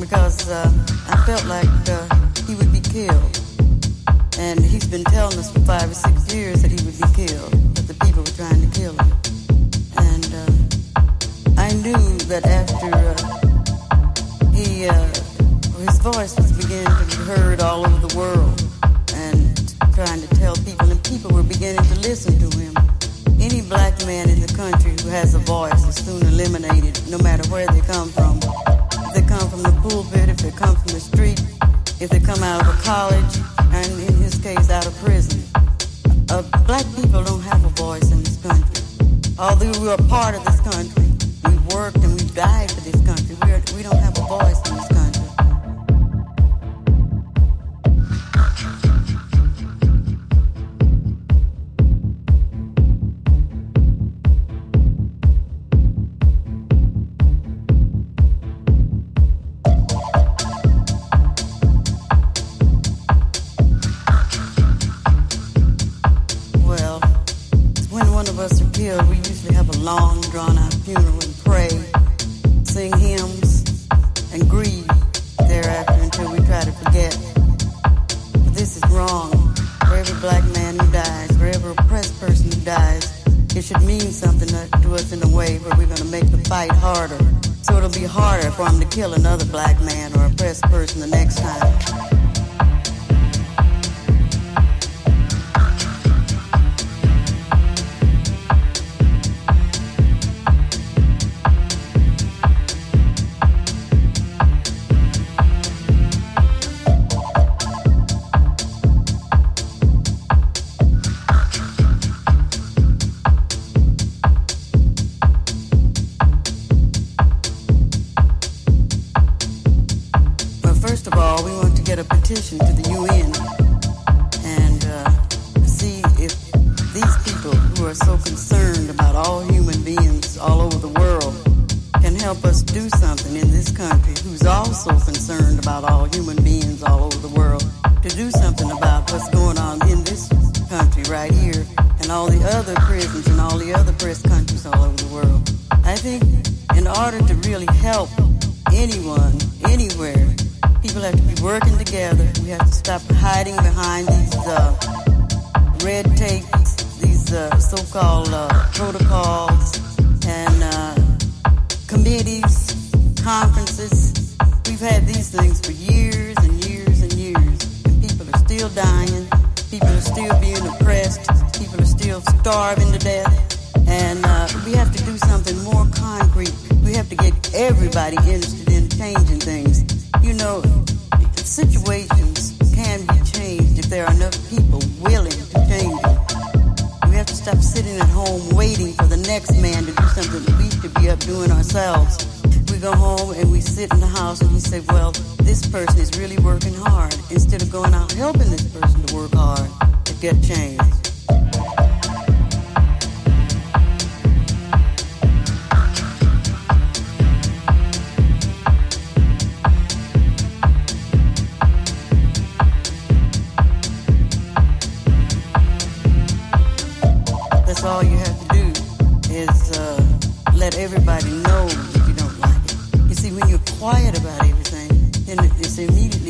because uh, I felt like uh, he would be killed. And he's been telling us for five or six years that he would be killed, that the people were trying to kill him. And uh, I knew that after uh, he, uh, his voice was beginning to be heard all over the world and trying to tell people, and people were beginning to listen to him. Any black man in the country who has a voice is soon eliminated, no matter where they come from from the pulpit, if they come from the street, if they come out of a college, and in his case, out of prison. Uh, black people don't have a voice in this country. Although we are part of this country, we worked and we died for this country, we, are, we don't have a voice in this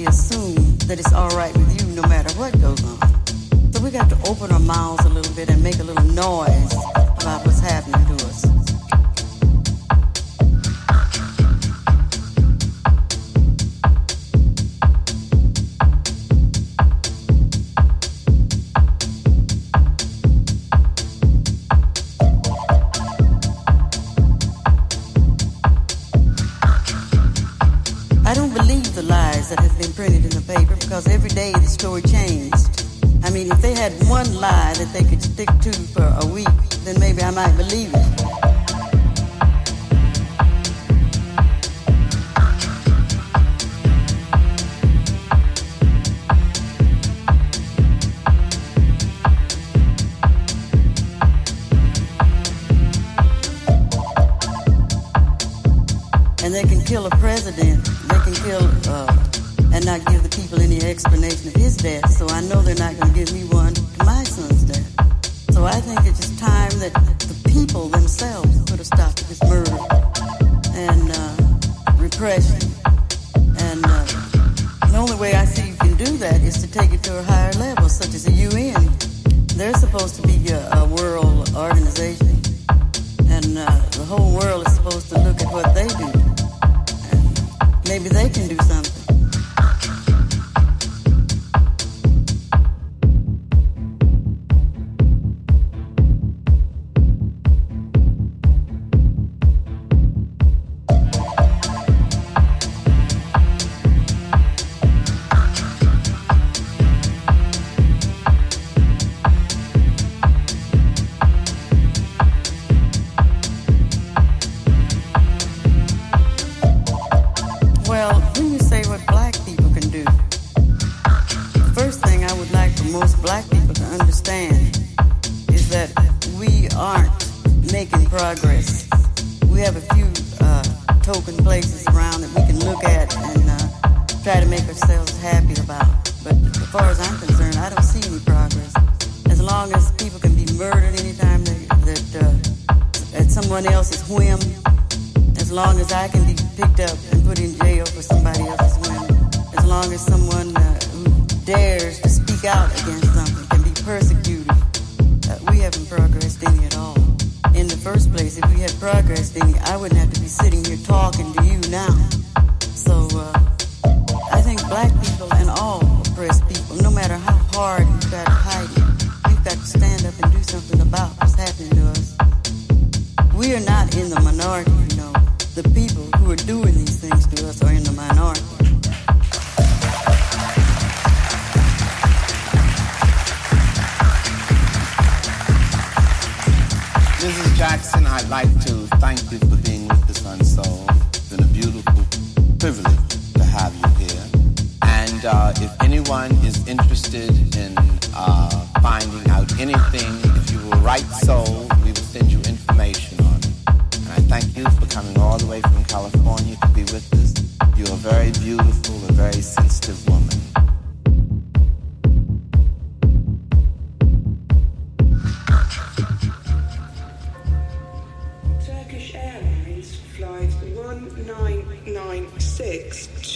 immediately assume that it's all right with you no matter what goes on. So we got to open our mouths a little bit and make a little noise about what's happening to us. because every day the story changed. I mean, if they had one lie that they could stick to for a week, then maybe I might believe it. and they can kill a president. They can kill uh, and not give the people any explanation of his death, so I know they're not going to give me one to my son's death. So I think it's just time that the people themselves put a stop to this murder and uh, repression. And uh, the only way I see you can do that is to take it to a high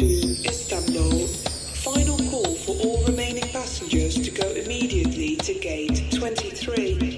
to Istanbul. Final call for all remaining passengers to go immediately to gate 23.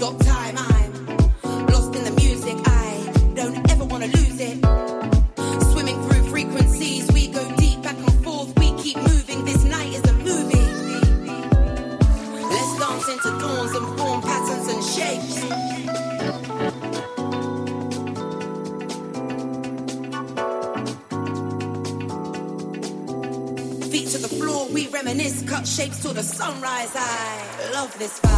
got time. I'm lost in the music. I don't ever want to lose it. Swimming through frequencies, we go deep back and forth. We keep moving. This night is a movie. Let's dance into dawns and form patterns and shapes. Feet to the floor, we reminisce, cut shapes till the sunrise. I love this vibe.